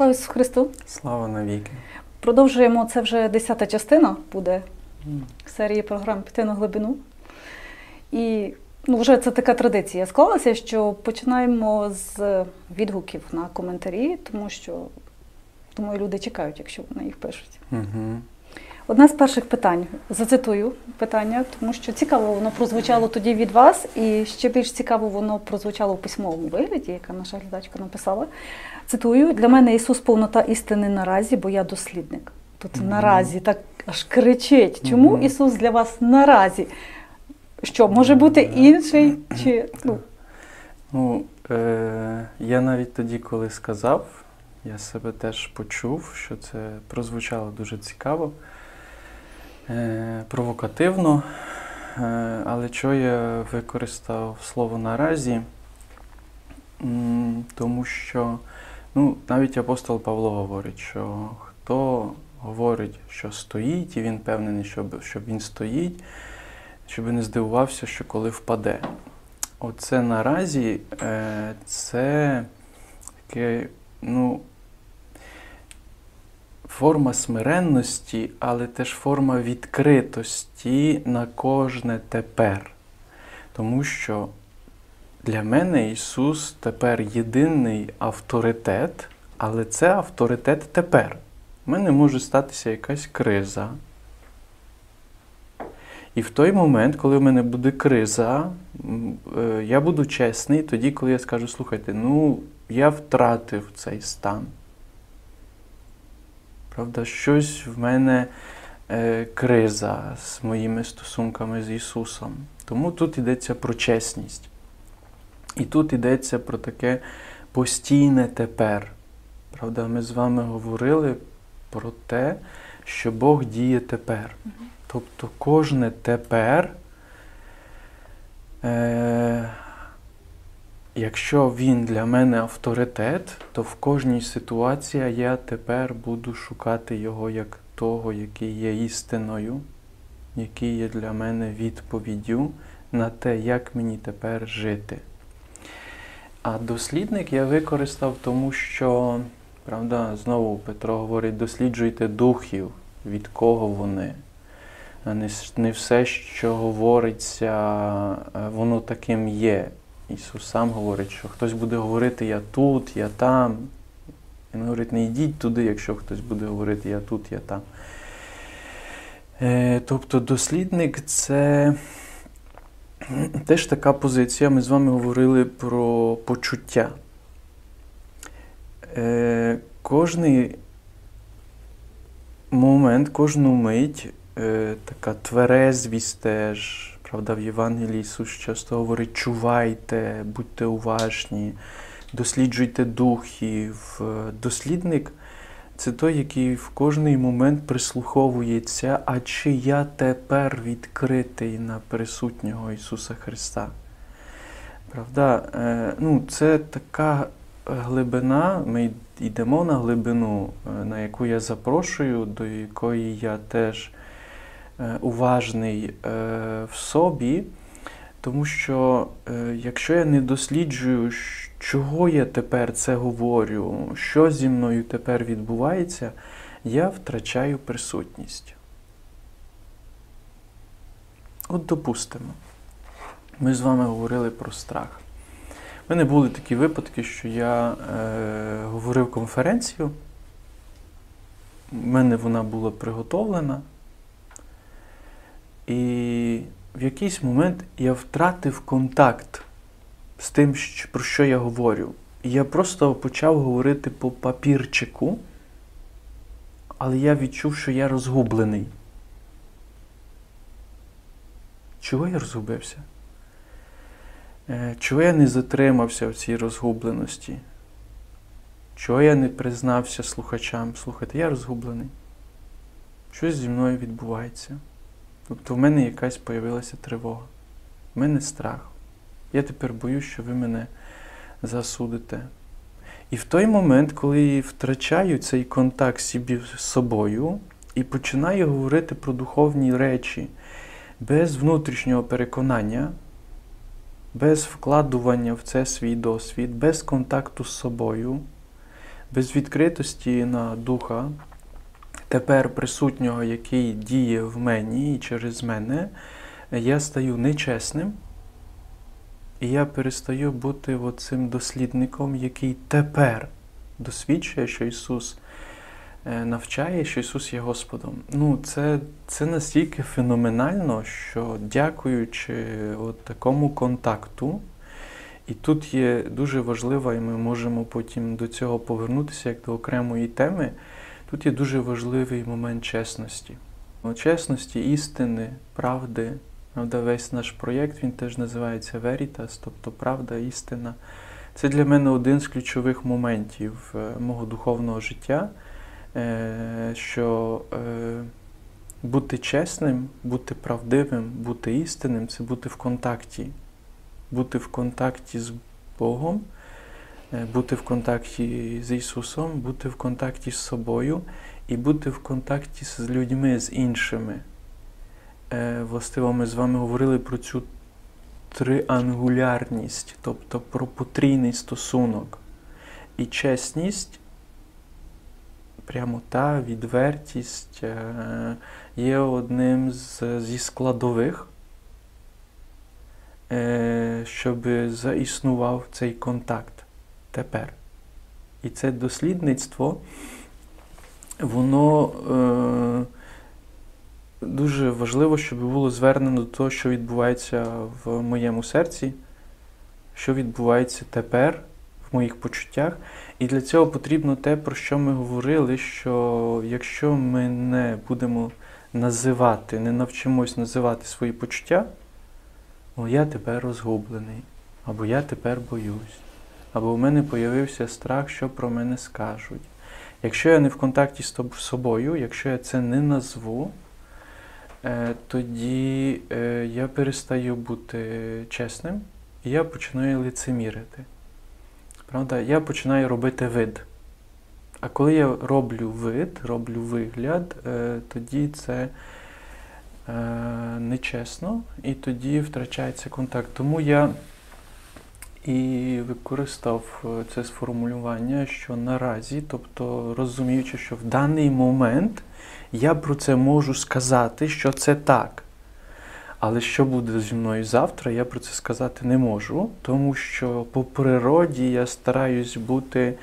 Слава Ісусу Христу! Слава навіки! Продовжуємо це вже десята частина буде серії програм Піти на глибину. І ну, вже це така традиція склалася, що починаємо з відгуків на коментарі, тому що думаю, люди чекають, якщо вони їх пишуть. Угу. Одне з перших питань зацитую питання, тому що цікаво воно прозвучало тоді від вас, і ще більш цікаво воно прозвучало в письмовому вигляді, яка наша глядачка написала. Цитую: для мене Ісус повнота істини наразі, бо я дослідник. Тут Мгм. наразі так аж кричить. Чому Мгм. Ісус для вас наразі? Що може бути інший? Чи ну Ну, е, я навіть тоді, коли сказав, я себе теж почув, що це прозвучало дуже цікаво, провокативно. Е, але чого я використав слово наразі? Тому що ну, навіть апостол Павло говорить, що хто говорить, що стоїть, і він певнений, щоб, що він стоїть, щоб не здивувався, що коли впаде. Оце наразі е, це таке, ну, форма смиренності, але теж форма відкритості на кожне тепер. Тому що для мене Ісус тепер єдиний авторитет, але це авторитет тепер. У мене може статися якась криза. І в той момент, коли в мене буде криза, е, я буду чесний тоді, коли я скажу, слухайте, ну, я втратив цей стан. Правда, щось в мене е, криза з моїми стосунками з Ісусом. Тому тут йдеться про чесність. І тут йдеться про таке постійне тепер. Правда, ми з вами говорили про те, що Бог діє тепер. Тобто кожне тепер, е, якщо він для мене авторитет, то в кожній ситуації я тепер буду шукати його як того, який є істиною, який є для мене відповіддю на те, як мені тепер жити. А дослідник я використав, тому що, правда, знову Петро говорить, досліджуйте духів, від кого вони. Не, все, що говориться, е, воно таким є. Ісус сам говорить, що хтось буде говорити я тут, я там. Він говорить, не йдіть туди, якщо хтось буде говорити я тут, я там. Е, тобто дослідник це теж така позиція. Ми з вами говорили про почуття. Е, кожний момент, кожну мить е, така тверезвість теж. Правда, в Євангелії Ісус часто говорить, чувайте, будьте уважні, досліджуйте духів. Е, Дослідник це той, який в кожний момент прислуховується, а чи я тепер відкритий на присутнього Ісуса Христа. Правда, Е, ну, це така глибина, ми йдемо на глибину, е, на яку я запрошую, до якої я теж уважний е, в собі, тому що е, якщо я не досліджую, чого я тепер це говорю, що зі мною тепер відбувається, я втрачаю присутність. От допустимо, ми з вами говорили про страх. У мене були такі випадки, що я е, говорив конференцію, у мене вона була приготовлена, і в якийсь момент я втратив контакт з тим, про що я говорю. Я просто почав говорити по папірчику, але я відчув, що я розгублений. Чого я розгубився? Е, Чого я не затримався в цій розгубленості? Чого я не признався слухачам? Слухайте, я розгублений. Щось зі мною відбувається. Тобто в мене якась появилася тривога, в мене страх. Я тепер боюсь, що ви мене засудите. І в той момент, коли я втрачаю цей контакт з собою і починаю говорити про духовні речі без внутрішнього переконання, без вкладування в це свій досвід, без контакту з собою, без відкритості на духа, тепер присутнього, який діє в мені і через мене, я стаю нечесним. І я перестаю бути цим дослідником, який тепер досвідчує, що Ісус е, навчає, що Ісус є Господом. Ну, Це це настільки феноменально, що дякуючи от такому контакту, і тут є дуже важливо, і ми можемо потім до цього повернутися як до окремої теми. Тут є дуже важливий момент чесності. Чесності, істини, правди. Правда, весь наш проєкт він теж називається Veritas, тобто правда, істина. Це для мене один з ключових моментів е, мого духовного життя, е, що е, бути чесним, бути правдивим, бути істинним це бути в контакті, бути в контакті з Богом, бути в контакті з Ісусом, бути в контакті з собою і бути в контакті з людьми, з іншими. Властиво, ми з вами говорили про цю триангулярність, тобто про потрійний стосунок. І чесність, прямота, відвертість е, є одним з, зі складових, е, щоб заіснував цей контакт тепер. І це дослідництво, воно. Е, дуже важливо, щоб було звернено до того, що відбувається в моєму серці, що відбувається тепер в моїх почуттях. І для цього потрібно те, про що ми говорили, що якщо ми не будемо називати, не навчимось називати свої почуття, о, я тепер розгублений, або я тепер боюсь, або в мене появився страх, що про мене скажуть. Якщо я не в контакті з собою, якщо я це не назву, Е, тоді е, я перестаю бути чесним і я починаю лицемірити. Правда? Я починаю робити вид. А коли я роблю вид, роблю вигляд, е, тоді це нечесно і тоді втрачається контакт. Тому я і використав це сформулювання, що наразі, тобто розуміючи, що в даний момент я про це можу сказати, що це так. Але що буде зі мною завтра, я про це сказати не можу, тому що по природі я стараюсь бути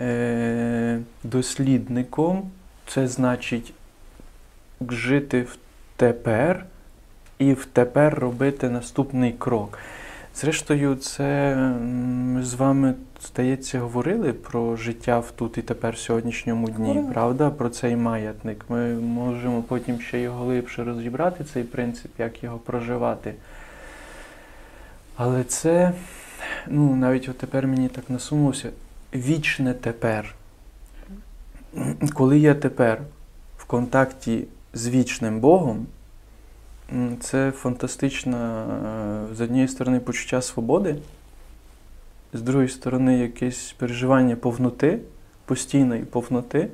е, дослідником, це значить жити в тепер і в тепер робити наступний крок. Зрештою, це ми з вами, здається, говорили про життя в тут і тепер сьогоднішньому дні, Говорили. правда? Про цей маятник. Ми можемо потім ще його глибше розібрати, цей принцип, як його проживати. Але це, ну, навіть от тепер мені так насунулося, вічне тепер. Коли я тепер в контакті з вічним Богом. Це фантастичне, з однієї сторони, почуття свободи, з другої сторони, якесь переживання повноти, постійної повноти,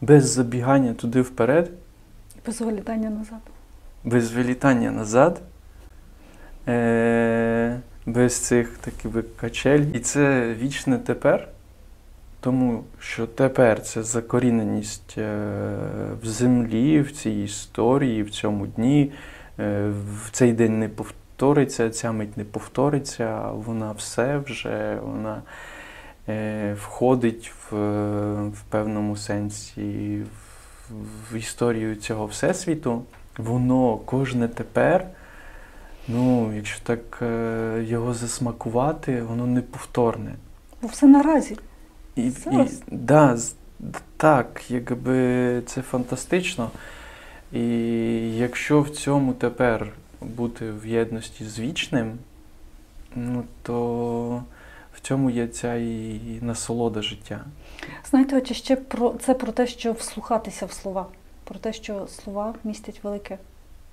без забігання туди вперед. Без вилітання назад. Без вилітання назад, е- без цих таких качель. І це вічне тепер, тому що тепер це закоріненість е- в землі, в цій історії, в цьому дні. Е, в цей день не повториться, ця мить не повториться, вона все вже вона е, входить в, в певному сенсі в, в історію цього всесвіту. Воно кожне тепер. Ну, якщо так е, його засмакувати, воно неповторне. Бо все наразі. І, і, да, Так, якби це фантастично. І якщо в цьому тепер бути в єдності з вічним, ну то в цьому є ця і насолода життя. Знаєте, очі ще про це про те, що вслухатися в слова, про те, що слова містять велике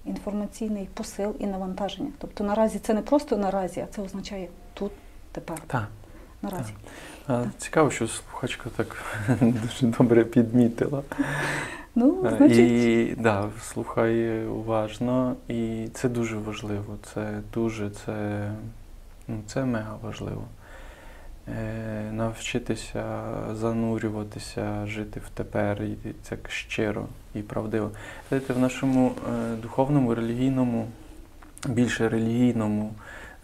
інформаційний посил і навантаження. Тобто наразі це не просто наразі, а це означає тут, тепер. Так. Наразі. Так. Так. Цікаво, що слухачка так дуже добре підмітила. Ну, е, значить... І да, слухай уважно, і це дуже важливо. Це дуже, це, ну, це мега важливо. е, навчитися занурюватися, жити в тепер, і це щиро і правдиво. Знаєте, в нашому е, духовному, релігійному, більше релігійному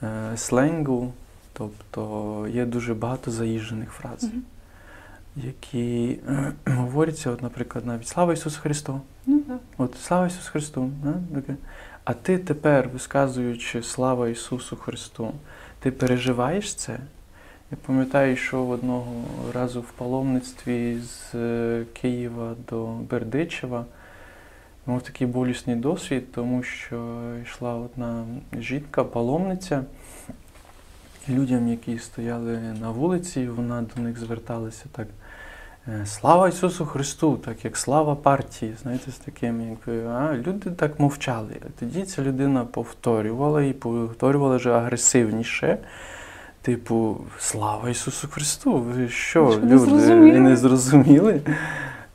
е, сленгу, тобто є дуже багато заїжджених фраз, Мгм. Які е, говоряться, от, наприклад, навіть Слава Ісусу Христу! Ну, так. От слава Ісусу Христу. Да? А ти тепер, висказуючи слава Ісусу Христу, ти переживаєш це? Я пам'ятаю, що одного разу в паломництві з е, Києва до Бердичева був такий болісний досвід, тому що йшла одна жінка, паломниця, людям, які стояли на вулиці, вона до них зверталася так. Е, Слава Ісусу Христу, так як слава партії, знаєте, з таким, якби, а люди так мовчали. Тоді ця людина повторювала і повторювала вже агресивніше. Типу, слава Ісусу Христу! Ви що, Ви люди, зрозуміли?» не зрозуміли?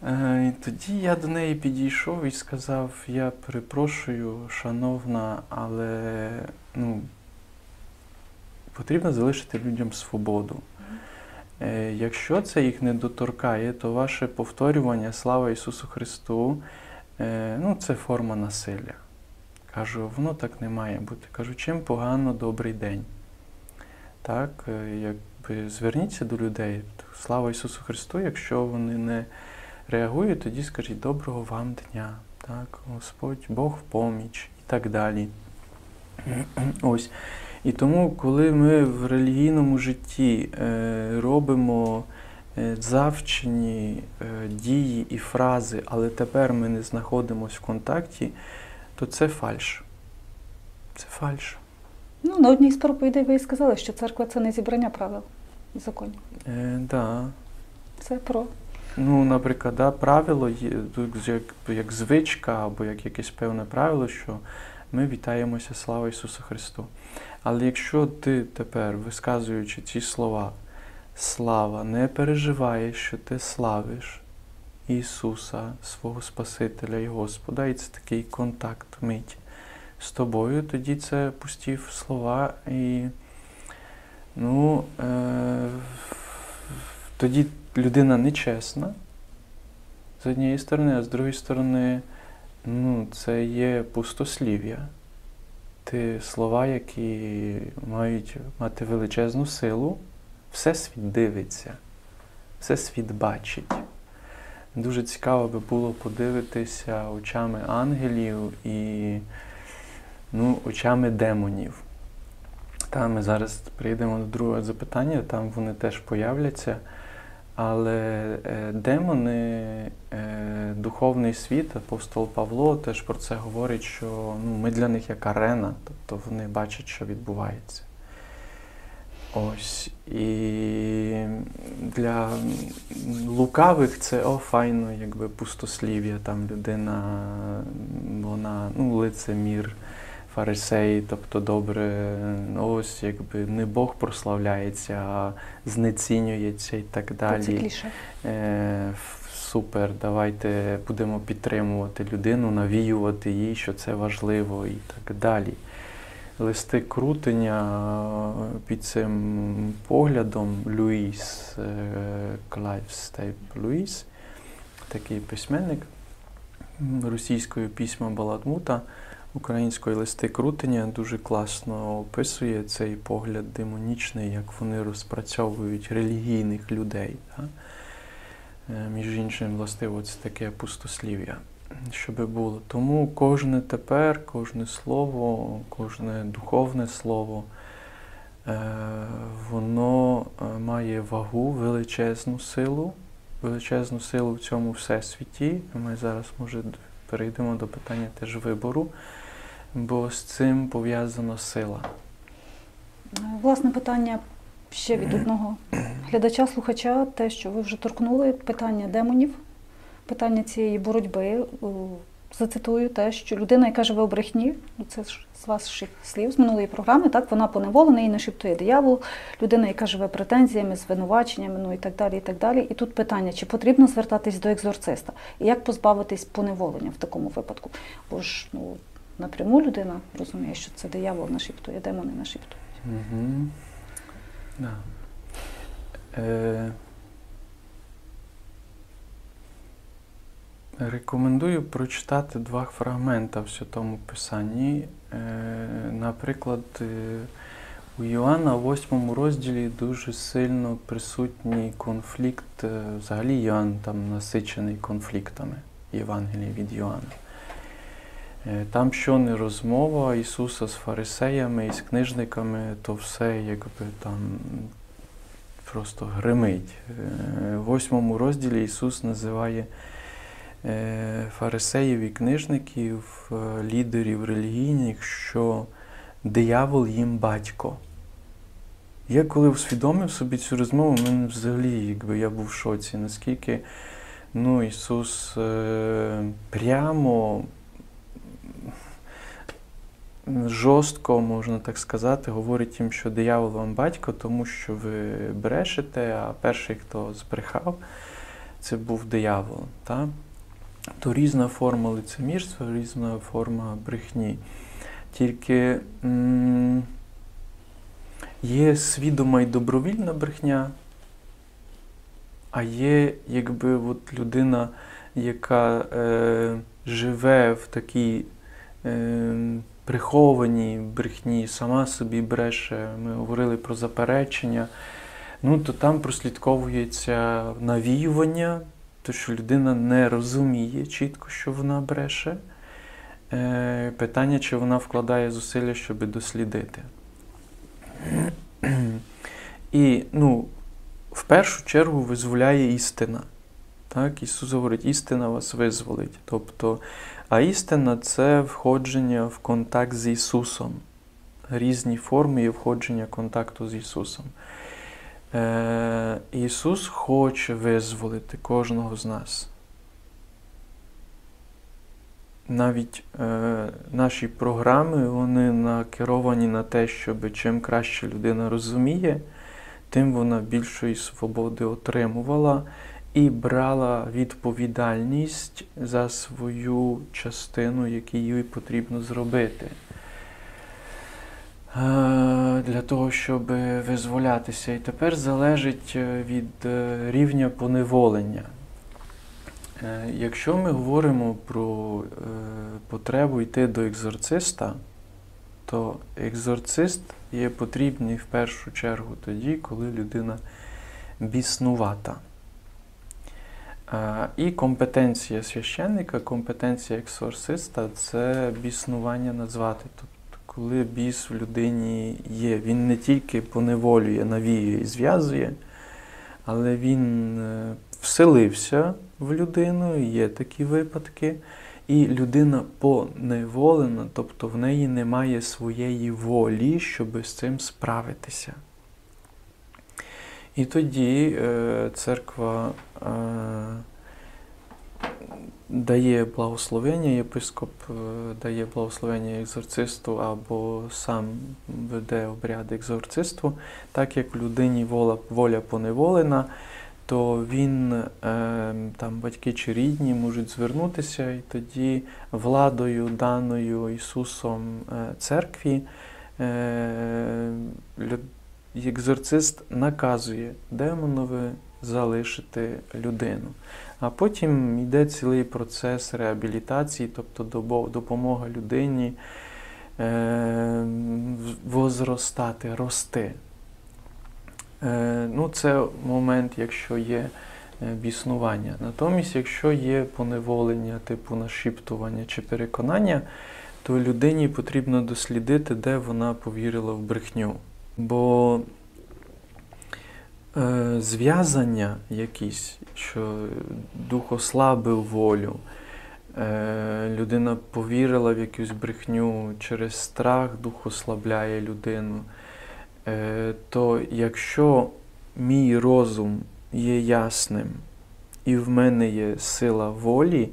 Е, І тоді я до неї підійшов і сказав: я перепрошую, шановна, але ну, потрібно залишити людям свободу. Е, Якщо це їх не доторкає, то ваше повторювання Слава Ісусу Христу, е, ну, це форма насилля. Кажу, воно так не має бути. Кажу, чим погано добрий день. Так, е, якби зверніться до людей. Слава Ісусу Христу, якщо вони не реагують, тоді скажіть доброго вам дня. Так, Господь, Бог в поміч і так далі. Ось. І тому, коли ми в релігійному житті е, робимо е, завчені е, дії і фрази, але тепер ми не знаходимося в контакті, то це фальш. Це фальш. Ну, на одній з проповідей ви і сказали, що церква це не зібрання правил і законів. Е, да. Це про Ну, наприклад, да, правило є як, як звичка або як якесь певне правило, що ми вітаємося слава Ісусу Христу. Але якщо ти тепер, висказуючи ці слова, слава, не переживаєш, що ти славиш Ісуса, свого Спасителя і Господа, і це такий контакт мить з тобою, тоді це пусті слова і ну, е, тоді людина нечесна з однієї сторони, а з другої сторони, ну, це є пустослів'я. Ти слова, які мають мати величезну силу, всесвіт дивиться, всесвіт бачить. Дуже цікаво би було подивитися очами ангелів і ну, очами демонів. Там ми зараз прийдемо до другого запитання, там вони теж появляться. Але е, демони, е, духовний світ, апостол Павло теж про це говорить, що ну, ми для них як арена, тобто вони бачать, що відбувається. Ось. І для лукавих це о, файно, якби пустослів'я, там людина, вона ну, лицемір, фарисей, тобто добре, ось якби не Бог прославляється, а знецінюється і так це далі. кліше. Е, супер, давайте будемо підтримувати людину, навіювати їй, що це важливо і так далі. Листи Крутеня е, під цим поглядом Льюїс е, Клайв Стейплз Льюїс, такий письменник м, російською письма Баламута, українською листи Крутеня дуже класно описує цей погляд демонічний, як вони розпрацьовують релігійних людей. Да? Е, Між іншим, властиво, це таке пустослів'я, щоби було. Тому кожне тепер, кожне слово, кожне духовне слово, е, воно е, має вагу, величезну силу, величезну силу в цьому всесвіті. Ми зараз, може, перейдемо до питання теж вибору, бо з цим пов'язана сила. Е, Власне, питання ще від одного глядача-слухача, те, що ви вже торкнули, питання демонів, питання цієї боротьби. Зацитую те, що людина, яка живе в брехні, ну це ж з ваших слів, з минулої програми, так, вона поневолена і нашіптує диявол, людина, яка живе претензіями, звинуваченнями, ну і так далі. І так далі. І тут питання, чи потрібно звертатись до екзорциста? І як позбавитись поневолення в такому випадку? Бо ж ну, напряму людина розуміє, що це диявол нашіптує, демони нашіптують. Угу. Да. Е, Рекомендую прочитати два фрагмента в Святому Писанні. Е, Наприклад, е, у Йоанна в 8 розділі дуже сильно присутній конфлікт. е, Взагалі Йоанн там насичений конфліктами Євангелії від Йоанна. Там, що не розмова Ісуса з фарисеями і з книжниками, то все якби там просто гримить. В восьмому розділі Ісус називає фарисеїв і книжників, е, лідерів релігійних, що диявол їм батько. Я коли усвідомив собі цю розмову, мене взагалі якби я був в шоці, наскільки ну, Ісус е, прямо жорстко, можна так сказати, говорить їм, що диявол вам батько, тому що ви брешете, а перший, хто збрехав, це був диявол. Та? То різна форма лицемірства, різна форма брехні. Тільки м- є свідома і добровільна брехня, а є якби от людина, яка е, живе в такій е, прихованій брехні, сама собі бреше. Ми говорили про заперечення. Ну, то там прослідковується навіювання, то що людина не розуміє чітко, що вона бреше. Е, питання, чи вона вкладає зусилля, щоб дослідити. І ну, в першу чергу визволяє істина. Так, Ісус говорить, істина вас визволить. Тобто, а істина це входження в контакт з Ісусом. Різні форми є входження контакту з Ісусом. Е, Ісус хоче визволити кожного з нас. Навіть е, наші програми вони накеровані на те, щоб чим краще людина розуміє, тим вона більшої свободи отримувала і брала відповідальність за свою частину, яку їй потрібно зробити. Е, Для того, щоб визволятися. І тепер залежить е, від е, рівня поневолення. Якщо ми говоримо про потребу йти до екзорциста, то екзорцист є потрібний в першу чергу тоді, коли людина біснувата. І компетенція священника, компетенція екзорциста це біснування назвати. Коли біс в людині є, він не тільки поневолює, навіює і зв'язує, але він е, вселився в людину, є такі випадки, і людина поневолена, тобто в неї немає своєї волі, щоб з цим справитися. І тоді е, церква е, дає благословення, єпископ е, дає благословення екзорцисту або сам веде обряд екзорцисту, так як в людині воля, воля поневолена, то він, е, там батьки чи рідні можуть звернутися, і тоді владою, даною Ісусом е, церкві, екзорцист наказує демонові залишити людину. А потім йде цілий процес реабілітації, тобто допомога людині е, возростати, рости. Е, ну, це момент, якщо є е, біснування. Натомість, якщо є поневолення, типу нашіптування чи переконання, то людині потрібно дослідити, де вона повірила в брехню. Бо е, зв'язання якісь, що дух ослабив волю, е, людина повірила в якусь брехню через страх, дух ослабляє людину. Е, то якщо мій розум є ясним і в мене є сила волі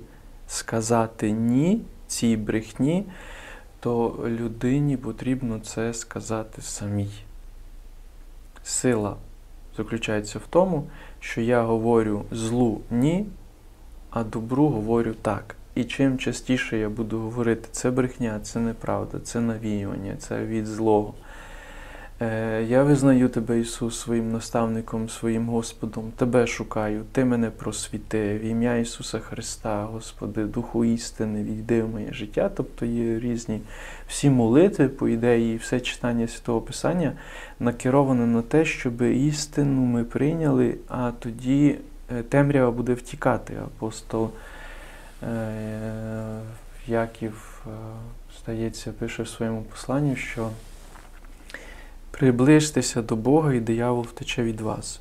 сказати ні цій брехні, то людині потрібно це сказати самій. Сила заключається в тому, що я говорю злу ні, а добру говорю так. І чим частіше я буду говорити, це брехня, це неправда, це навіювання, це від злого. Е, Я визнаю тебе, Ісус, своїм наставником, своїм Господом. Тебе шукаю, Ти мене просвіти. В ім'я Ісуса Христа, Господи, Духу істини, війди в моє життя. Тобто є різні всі молитви, по ідеї, все читання Святого Писання накероване на те, щоб істину ми прийняли, а тоді е, темрява буде втікати. Апостол е, Яків, здається, пише в своєму посланні, що приближтеся до Бога і диявол втече від вас.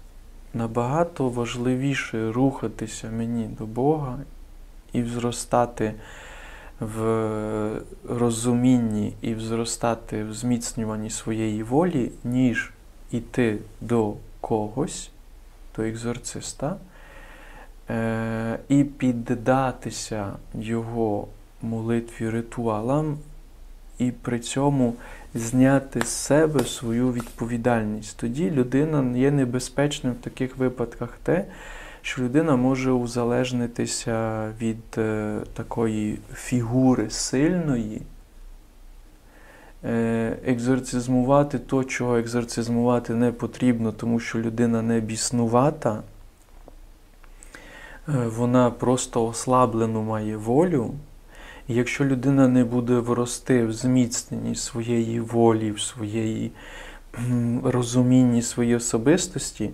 Набагато важливіше рухатися мені до Бога і зростати в розумінні і зростати в зміцнюванні своєї волі, ніж іти до когось, до екзорциста, е, і піддатися його молитві ритуалам, і при цьому зняти з себе свою відповідальність. Тоді людина є небезпечним в таких випадках те, що людина може узалежнитися від е, такої фігури сильної, е, екзорцизмувати то, чого екзорцизмувати не потрібно, тому що людина не біснувата, е, вона просто ослаблену має волю. Якщо людина не буде врости в зміцненні своєї волі, в своєї розумінні своєї особистості,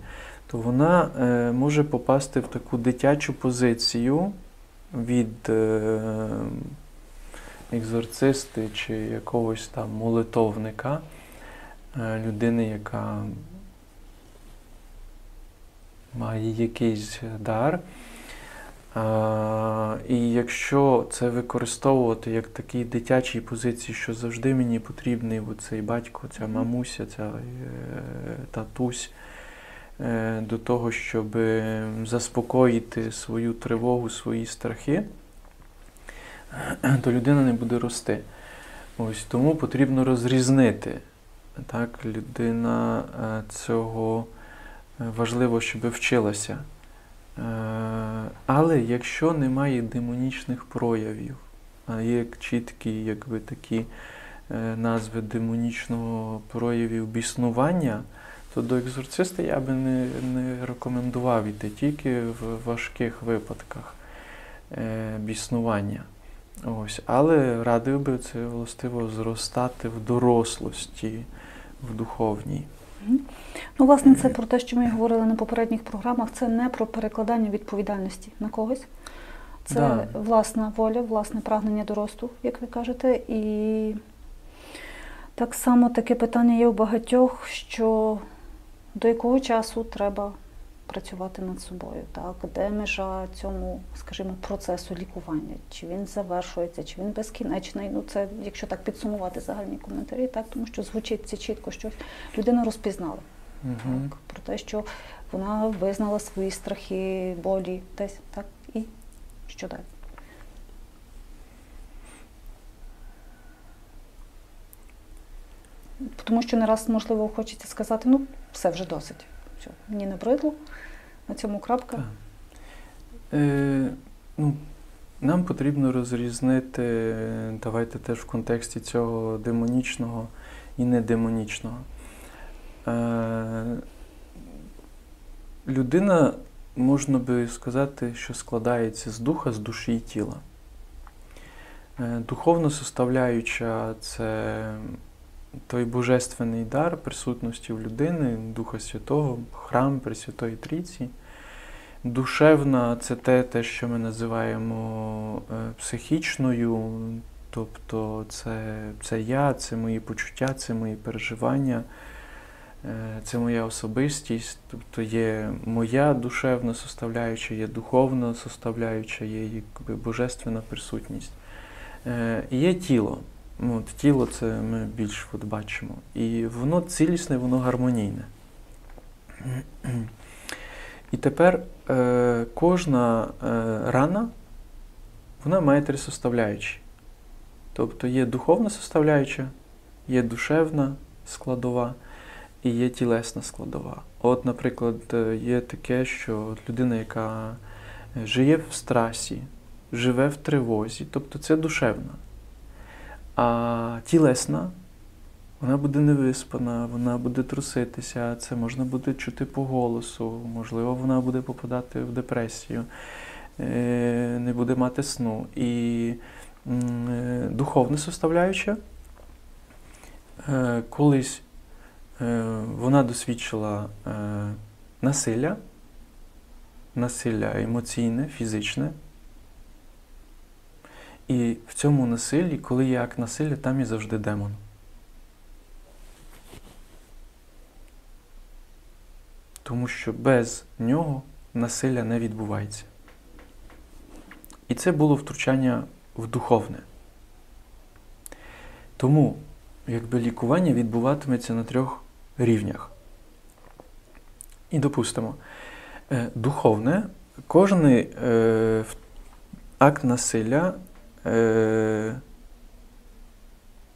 то вона е, може попасти в таку дитячу позицію від е, екзорцисти чи якогось там молитовника, е, людини, яка має якийсь дар. І якщо це використовувати як такій дитячій позиції, що завжди мені потрібний цей батько, ця мамуся, ця е, татусь, е, до того, щоб заспокоїти свою тривогу, свої страхи, то людина не буде рости. Ось Тому потрібно розрізнити. Так, Людина е, цього важливо, щоб вчилася. Але якщо немає демонічних проявів, а є чіткі якби, такі назви демонічного проявів біснування, то до екзорциста я би не не рекомендував іти тільки в важких випадках е, біснування. Ось. Але радив би це властиво зростати в дорослості, в духовній. Ну, власне, це про те, що ми говорили на попередніх програмах, це не про перекладання відповідальності на когось. Це да. власна воля, власне прагнення до росту, як ви кажете. І так само таке питання є у багатьох, що до якого часу треба працювати над собою, так? де межа цьому, скажімо, процесу лікування, чи він завершується, чи він безкінечний. Ну, це, якщо так підсумувати загальні коментарі, так, тому що звучить це чітко, що людина розпізнала угу. так, про те, що вона визнала свої страхи, болі, десь так, і що далі. Тому що не раз, можливо, хочеться сказати, ну, все вже досить. Все, мені не бридло, на цьому крапка. Е, ну, Нам потрібно розрізнити, давайте теж в контексті цього демонічного і недемонічного. Е, людина, можна би сказати, що складається з духа, з душі і тіла. Е, духовна составляюча це той божественний дар присутності в людини, Духа Святого, храм Пресвятої Трійці. Душевна це те, те, що ми називаємо е, психічною, тобто це, це я, це мої почуття, це мої переживання, е, це моя особистість, тобто є моя душевна составляюча, є духовна составляюча, є якби божественна присутність. Е, і є тіло. Ну, от Тіло це ми більш от бачимо. І воно цілісне, воно гармонійне. І тепер е, кожна е, рана вона має три составляючі. Тобто є духовна составляюча, є душевна складова і є тілесна складова. От, наприклад, е, є таке, що людина, яка живе в страсі, живе в тривозі, тобто це душевна. А тілесна Вона буде невиспана, вона буде труситися, це можна буде чути по голосу, можливо, вона буде попадати в депресію, е, не буде мати сну. І е, духовна составляюча, е, колись вона досвідчила насилля, насилля емоційне, фізичне. І в цьому насиллі, коли є акт насилля, там і завжди демон. Тому що без нього насилля не відбувається. І це було втручання в духовне. Тому, якби лікування відбуватиметься на трьох рівнях. І допустимо, е, духовне, кожен акт насилля, е,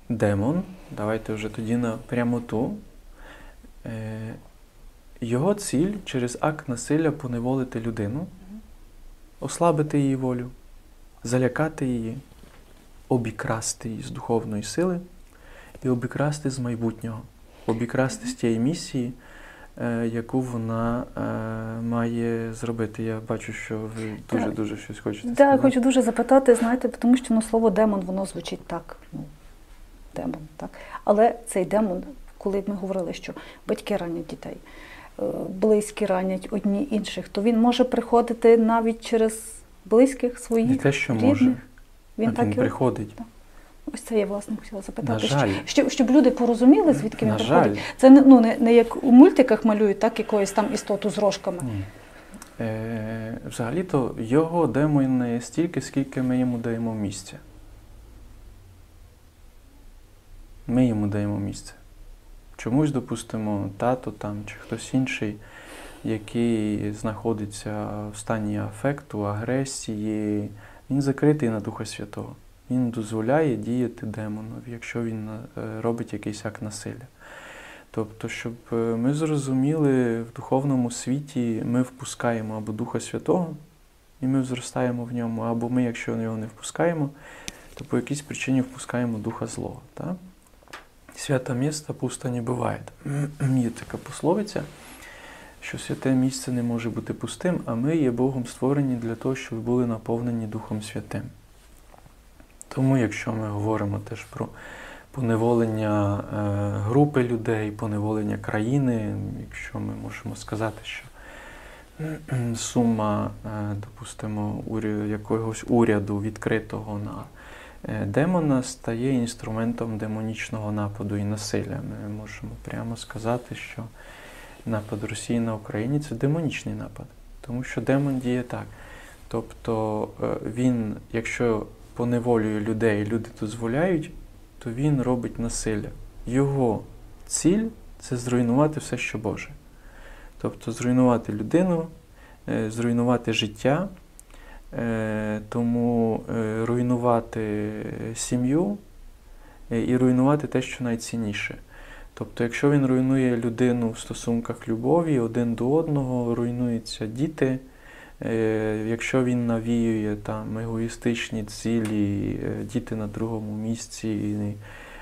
демон, давайте вже тоді на прямоту. Е, його ціль через акт насилля поневолити людину, ослабити її волю, залякати її, обікрасти її з духовної сили і обікрасти з майбутнього, обікрасти з тієї місії, яку вона е, має зробити. Я бачу, що ви дуже Так. дуже щось хочете. Да, сказати. хочу дуже запитати, знаєте, тому що ну, слово демон, воно звучить так. Ну, демон, так. Але цей демон, коли ми говорили, що батьки ранять дітей, е, близькі ранять одні інших, то він може приходити навіть через близьких своїх. Не те, що рідних. може, Він а так він і приходить. Ось це я власне хотіла запитати. На жаль. Щоб, щоб люди порозуміли, звідки він На приходить. жаль. Це ну, не, не як у мультиках малюють, так якоюсь там істоту з рожками. Ні. Е, взагалі-то його демон не стільки, скільки ми йому даємо місця. Ми йому даємо місце. Чомусь, допустимо, тато там чи хтось інший, який знаходиться в стані афекту, агресії, він закритий на Духа Святого. Він дозволяє діяти демонові, якщо він е, робить якийсь акт насилля. Тобто, щоб е, ми зрозуміли, в духовному світі ми впускаємо або Духа Святого, і ми зростаємо в ньому, або ми, якщо його не впускаємо, то по якійсь причині впускаємо Духа Злого. Так? Свята місто пусто не буває. Є така пословиця, що святе місце не може бути пустим, а ми є Богом створені для того, щоб були наповнені Духом Святим. Тому, якщо ми говоримо теж про поневолення е, групи людей, поневолення країни, якщо ми можемо сказати, що сума, е, допустимо, якогось уряду відкритого на е, демона стає інструментом демонічного нападу і насилля. Ми можемо прямо сказати, що напад Росії на Україні це демонічний напад, тому що демон діє так. Тобто він, якщо поневолює людей, люди дозволяють, то він робить насилля. Його ціль це зруйнувати все, що Боже. Тобто зруйнувати людину, е, зруйнувати життя, е, тому е, руйнувати сім'ю і руйнувати те, що найцінніше. Тобто, якщо він руйнує людину в стосунках любові один до одного, руйнуються діти. Е, Якщо він навіює там егоїстичні цілі, е, діти на другому місці,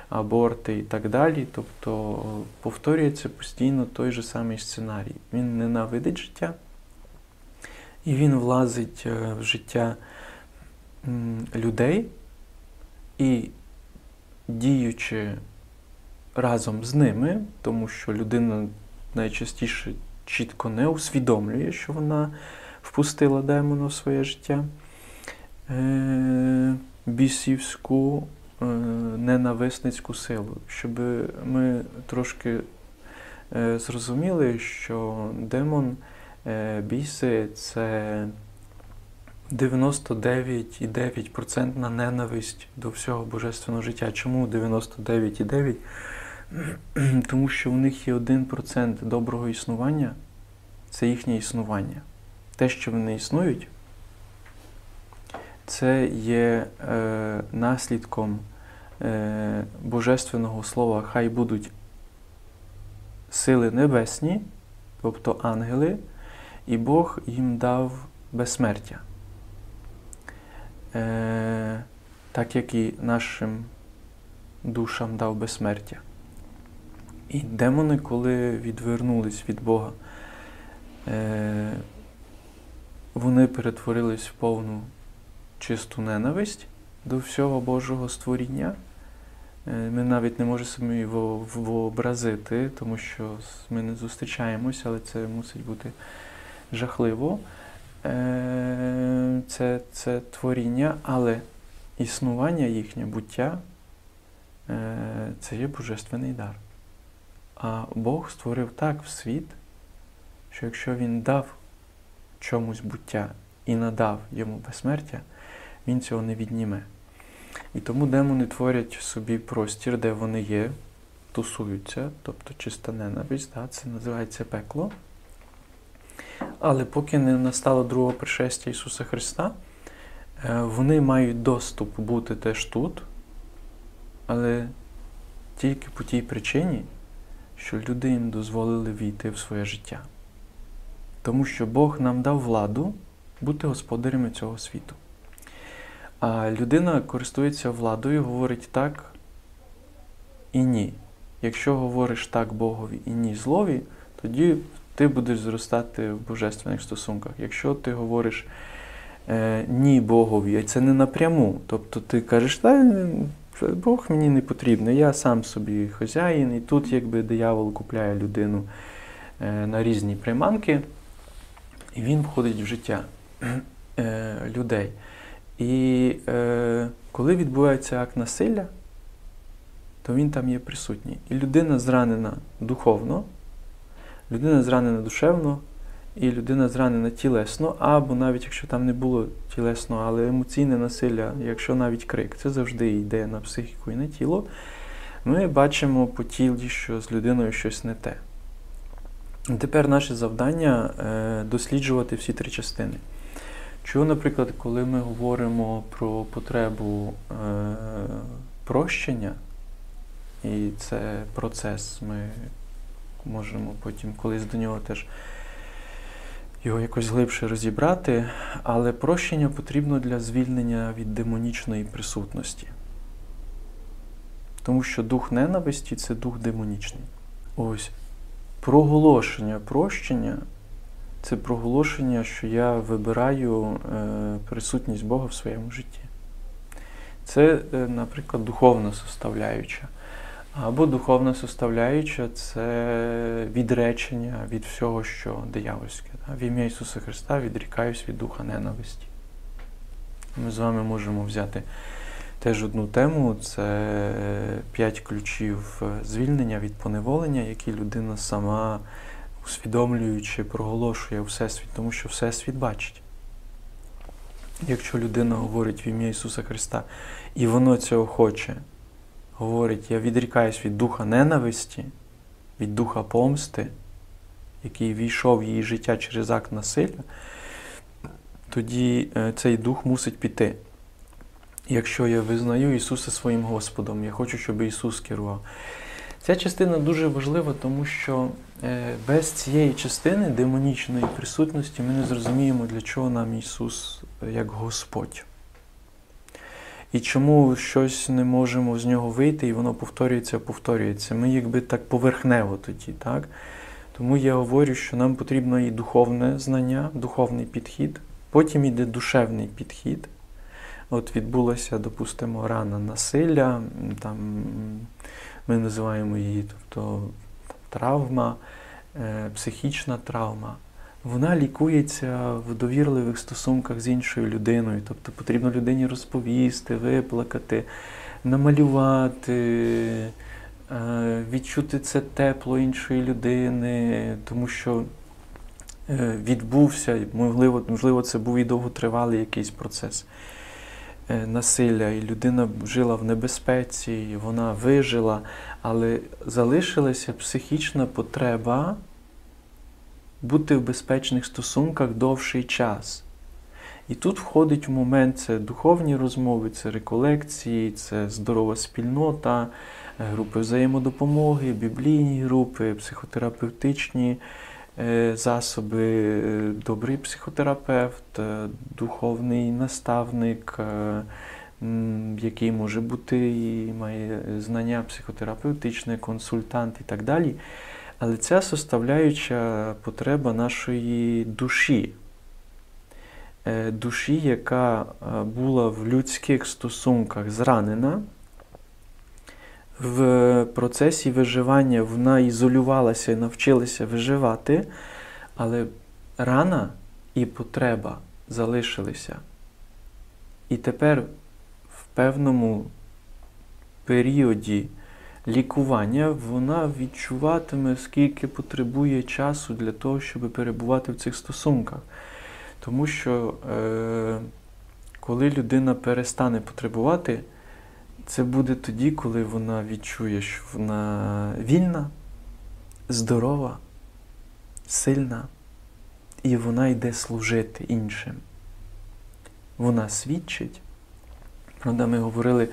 аборти і так далі, тобто повторюється постійно той же самий сценарій. Він ненавидить життя, і він влазить е, в життя людей і діючи разом з ними, тому що людина найчастіше чітко не усвідомлює, що вона впустила демона в своє життя, е, бісівську е, ненависницьку силу, щоб ми трошки е, зрозуміли, що демон біси це 99,9% ненависть до всього божественного життя. Чому 99,9%? Тому що у них є 1% доброго існування це їхнє існування. Те, що вони існують, це є е, наслідком е, божественного слова, хай будуть сили небесні, тобто ангели, і Бог їм дав безсмертя. Е, так як і нашим душам дав безсмертя. І демони, коли відвернулись від Бога, е, вони перетворились в повну чисту ненависть до всього Божого створіння. Е, Ми навіть не можемо во- вообразити, тому що ми не зустрічаємося, але це мусить бути жахливо. Е, Це, це творіння, але існування їхнє буття е, це є божественний дар. А Бог створив так в світ, що якщо Він дав чомусь буття і надав йому безсмертя, він цього не відніме. І тому демони творять собі простір, де вони є, тусуються, тобто чиста ненависть, да, це називається пекло. Але поки не настало другого пришестя Ісуса Христа, е, вони мають доступ бути теж тут, але тільки по тій причині, що люди їм дозволили війти в своє життя. Тому що Бог нам дав владу бути господарями цього світу. А людина користується владою, говорить так і ні. Якщо говориш так Богові і ні злові, тоді ти будеш зростати в божественних стосунках. Якщо ти говориш е, ні Богові, і це не напряму, тобто ти кажеш, та Бог мені не потрібний, я сам собі хазяїн, і тут якби диявол купляє людину е, на різні приманки, і він входить в життя е, людей. І е, коли відбувається акт насилля, то він там є присутній. І людина зранена духовно, людина зранена душевно, і людина зранена тілесно, або навіть якщо там не було тілесно, але емоційне насилля, якщо навіть крик, це завжди йде на психіку і на тіло, ми бачимо по тілі, що з людиною щось не те. Тепер наше завдання е, досліджувати всі три частини. Чого, наприклад, коли ми говоримо про потребу е, прощення, і це процес, ми можемо потім колись до нього теж його якось глибше розібрати, але прощення потрібно для звільнення від демонічної присутності. Тому що дух ненависті це дух демонічний. Ось проголошення прощення це проголошення, що я вибираю е, присутність Бога в своєму житті. Це, е, наприклад, духовна составляюча. Або духовна составляюча це відречення від всього, що диявольське. В ім'я Ісуса Христа відрікаюсь від духа ненависті. Ми з вами можемо взяти теж одну тему це п'ять ключів звільнення від поневолення, які людина сама усвідомлюючи, проголошує Всесвіт, тому що Всесвіт бачить. Якщо людина говорить в ім'я Ісуса Христа, і воно цього хоче, говорить, я відрікаюсь від духа ненависті, від духа помсти, який війшов в її життя через акт насилля, тоді цей дух мусить піти. Якщо я визнаю Ісуса своїм Господом, я хочу, щоб Ісус керував. Ця частина дуже важлива, тому що без цієї частини демонічної присутності ми не зрозуміємо, для чого нам Ісус як Господь. І чому щось не можемо з нього вийти, і воно повторюється, повторюється. Ми якби так поверхнево тоді. так? Тому я говорю, що нам потрібно і духовне знання, духовний підхід, потім іде душевний підхід. От відбулася, допустимо, рана насилля, там ми називаємо її тобто, травма, е, психічна травма. Вона лікується в довірливих стосунках з іншою людиною. Тобто потрібно людині розповісти, виплакати, намалювати, е, відчути це тепло іншої людини, тому що е, відбувся, можливо, можливо, це був і довготривалий якийсь процес насилля, і людина жила в небезпеці, і вона вижила, але залишилася психічна потреба бути в безпечних стосунках довший час. І тут входить в момент це духовні розмови, це реколекції, це здорова спільнота, групи взаємодопомоги, біблійні групи, психотерапевтичні засоби, добрий психотерапевт, духовний наставник, який може бути і має знання психотерапевтичне, консультант і так далі. Але ця составляюча потреба нашої душі. Е, Душі, яка е, була в людських стосунках зранена, в процесі виживання вона ізолювалася і навчилася виживати, але рана і потреба залишилися. І тепер в певному періоді лікування вона відчуватиме, скільки потребує часу для того, щоб перебувати в цих стосунках. Тому що е, коли людина перестане потребувати, це буде тоді, коли вона відчує, що вона вільна, здорова, сильна, і вона йде служити іншим. Вона свідчить. Правда, ми говорили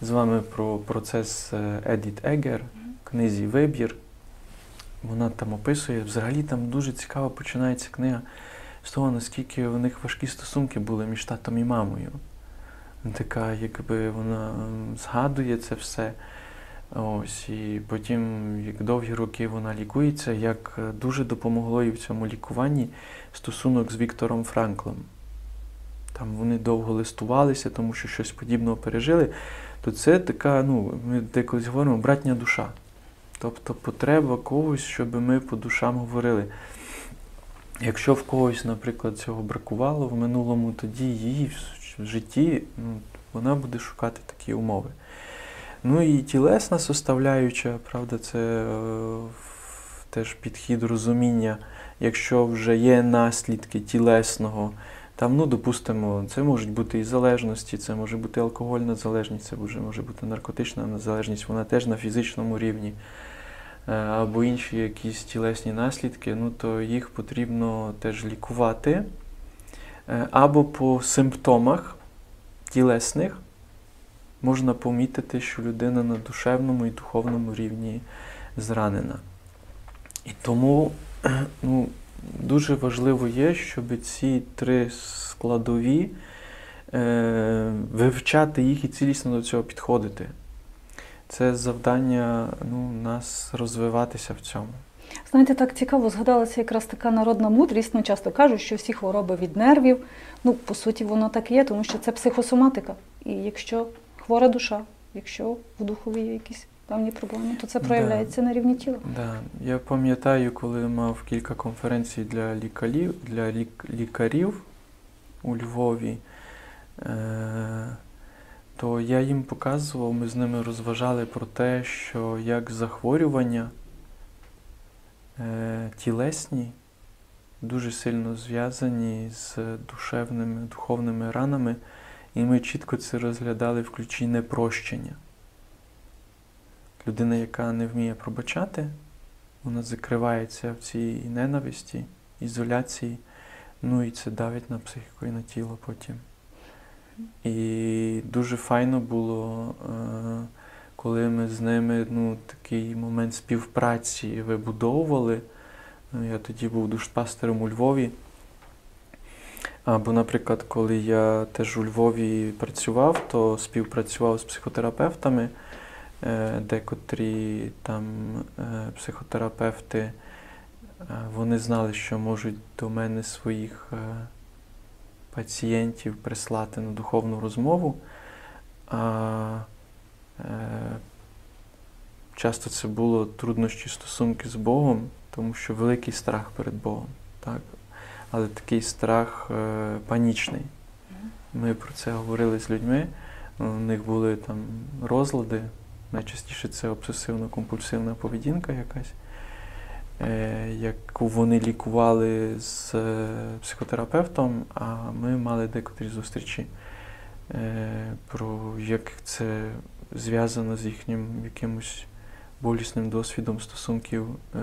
з вами про процес е, Едіт Егер книзі Вибір. Вона там описує, взагалі там дуже цікаво починається книга з того, наскільки у них важкі стосунки були між татом і мамою. Така, якби вона згадує це все. Ось, і потім, як довгі роки вона лікується, як е, дуже допомогло їй в цьому лікуванні стосунок з Віктором Франклом. Там вони довго листувалися, тому що щось подібного пережили. То це така, ну, ми деколи говоримо, братня душа. Тобто потреба когось, щоб ми по душам говорили. Якщо в когось, наприклад, цього бракувало в минулому, тоді її в житті ну, вона буде шукати такі умови. Ну і тілесна составляюча, правда, це е, теж підхід розуміння, якщо вже є наслідки тілесного, там, ну, допустимо, це можуть бути і залежності, це може бути алкогольна залежність, це вже може бути наркотична залежність, вона теж на фізичному рівні. Е, Або інші якісь тілесні наслідки, ну то їх потрібно теж лікувати. Е, Або по симптомах тілесних можна помітити, що людина на душевному і духовному рівні зранена. І тому ну, дуже важливо є, щоб ці три складові е, вивчати їх і цілісно до цього підходити. Це завдання ну, нас розвиватися в цьому. Знаєте, так цікаво, згадалася якраз така народна мудрість. Ну, часто кажуть, що всі хвороби від нервів. Ну, по суті, воно так і є, тому що це психосоматика. І якщо хвора душа, якщо в духові є якісь певні проблеми, то це Да. проявляється на рівні тіла. Да. Я пам'ятаю, коли мав кілька конференцій для лікарів, для лік- лікарів у Львові, е- то я їм показував, ми з ними розважали про те, що як захворювання тілесні дуже сильно зв'язані з душевними, духовними ранами, і ми чітко це розглядали в ключі непрощення. Людина, яка не вміє пробачати, вона закривається в цій ненависті, ізоляції, ну і це давить на психіку і на тіло потім. І дуже файно було, е, коли ми з ними ну, такий момент співпраці вибудовували. Ну, Я тоді був душпастером у Львові. Або, наприклад, коли я теж у Львові працював, то співпрацював з психотерапевтами, е, декотрі там е, психотерапевти, е, вони знали, що можуть до мене своїх пацієнтів прислати на духовну розмову. Е, часто це було труднощі стосунки з Богом, тому що великий страх перед Богом. Так? Але такий страх е, панічний. Ми про це говорили з людьми. У них були там розлади, найчастіше це обсесивно-компульсивна поведінка якась, е, яку вони лікували з психотерапевтом, а ми мали декотрі зустрічі про як це зв'язано з їхнім якимось болісним досвідом стосунків е,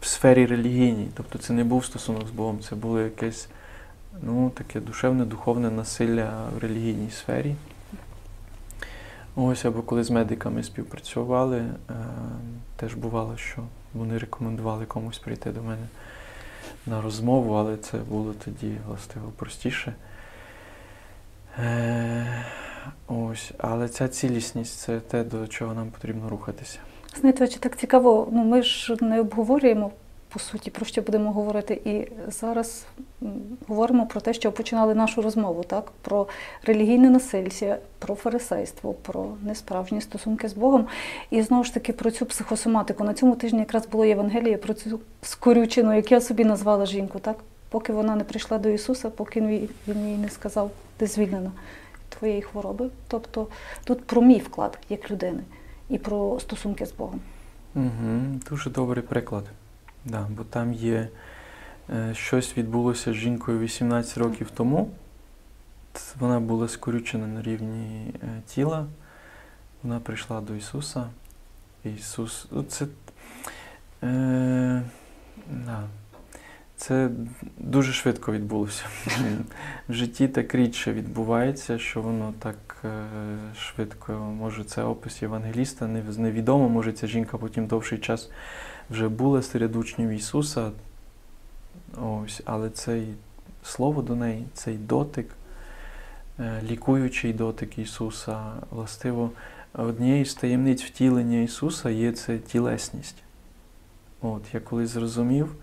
в сфері релігійній. Тобто це не був стосунок з Богом, це було якесь ну, таке душевне, духовне насилля в релігійній сфері. Ось, або коли з медиками співпрацювали, е, теж бувало, що вони рекомендували комусь прийти до мене на розмову, але це було тоді властиво простіше. Е, ось, але ця цілісність це те, до чого нам потрібно рухатися. Знаєте, чи так цікаво, ну ми ж не обговорюємо по суті, про що будемо говорити. І зараз говоримо про те, що починали нашу розмову, так? Про релігійне насильство, про фарисейство, про несправжні стосунки з Богом. І знову ж таки про цю психосоматику. На цьому тижні якраз було Євангеліє про цю скорючену, як я собі назвала жінку, так? Поки вона не прийшла до Ісуса, поки він їй не сказав, ти звільнена твоєї хвороби. Тобто тут про мій вклад як людини і про стосунки з Богом. Угу, дуже добрий приклад. Да, бо там є е, щось відбулося з жінкою 18 років тому. Вона була скорючена на рівні е, тіла. Вона прийшла до Ісуса. Ісус. Ну, це, е, да. Це дуже швидко відбулося. В житті так рідше відбувається, що воно так е, швидко. Може, це опис Євангеліста, невідомо, може ця жінка потім довший час вже була серед учнів Ісуса. Ось, але цей слово до неї, цей дотик, е, лікуючий дотик Ісуса, властиво, однією з таємниць втілення Ісуса є це тілесність. От, я колись зрозумів,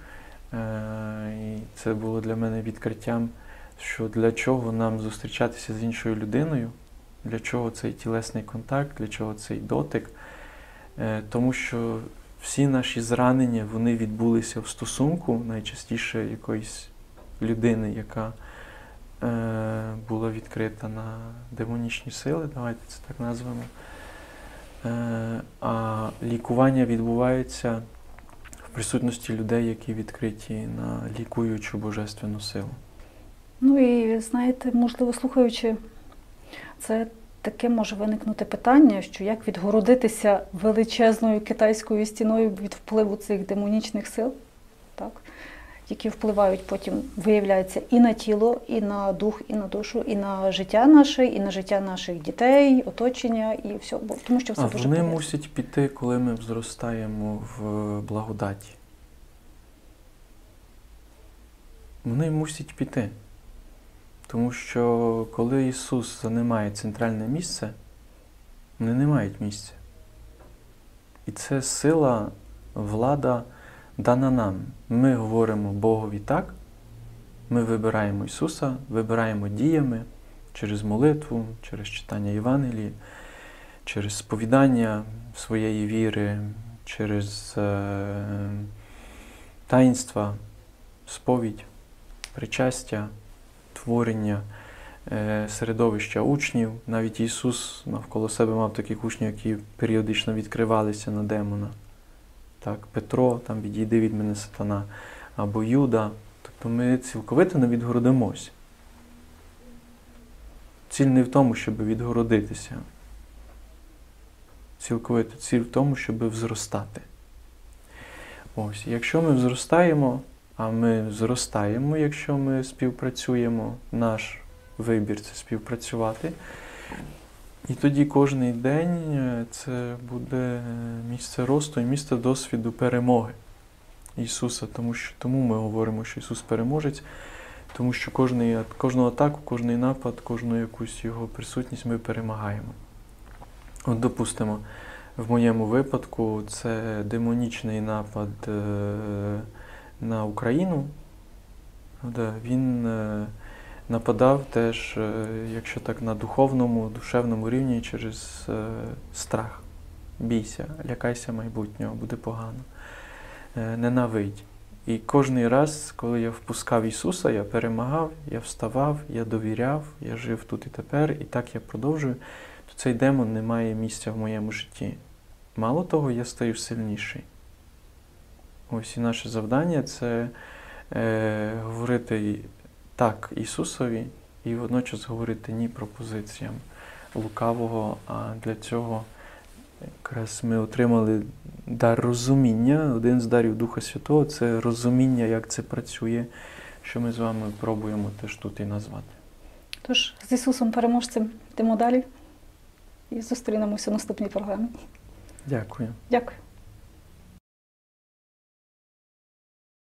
і це було для мене відкриттям, що для чого нам зустрічатися з іншою людиною, для чого цей тілесний контакт, для чого цей дотик. Е, Тому що всі наші зранення вони відбулися в стосунку, найчастіше якоїсь людини, яка е, була відкрита на демонічні сили, давайте це так назвемо. Е, а лікування відбувається присутності людей, які відкриті на лікуючу божественну силу. Ну і знаєте, можливо, слухаючи, це таке може виникнути питання, що як відгородитися величезною китайською стіною від впливу цих демонічних сил, так, які впливають потім, виявляється, і на тіло, і на дух, і на душу, і на життя наше, і на життя наших дітей, оточення, і все. Бо тому що все А дуже вони пов'язано. мусять піти, коли ми зростаємо в благодаті. Вони мусять піти. Тому що коли Ісус займає центральне місце, вони не мають місця. І це сила, влада дана нам. Ми говоримо Богові так, ми вибираємо Ісуса, вибираємо діями через молитву, через читання Євангелії, через сповідання своєї віри, через е, таїнства, сповідь, причастя, творення е, середовища учнів. Навіть Ісус навколо себе мав таких учнів, які періодично відкривалися на демона. Так, Петро, там відійди від мене сатана, або Юда. Тобто ми цілковито не відгородимось. Ціль не в тому, щоб відгородитися. Цілковито ціль в тому, щоб взростати. Ось, якщо ми взростаємо, а ми зростаємо, якщо ми співпрацюємо, наш вибір це співпрацювати. І тоді кожний день е, це буде місце росту і місце досвіду перемоги Ісуса, тому що тому ми говоримо, що Ісус переможець, тому що кожний, кожну атаку, кожний напад, кожну якусь його присутність ми перемагаємо. От, допустимо, в моєму випадку це демонічний напад е, на Україну. Він е, нападав теж, е, якщо так, на духовному, душевному рівні через е, страх. Бійся, лякайся майбутнього, буде погано. Е, Ненавидь. І кожний раз, коли я впускав Ісуса, я перемагав, я вставав, я довіряв, я жив тут і тепер, і так я продовжую, то цей демон не має місця в моєму житті. Мало того, я стаю сильніший. Ось і наше завдання це е, говорити так Ісусові і водночас говорити ні пропозиціям лукавого. А для цього якраз ми отримали дар розуміння. Один з дарів Духа Святого це розуміння, як це працює, що ми з вами пробуємо теж тут і назвати. Тож з Ісусом переможцем йдемо далі і зустрінемося в наступній програмі. Дякую. Дякую.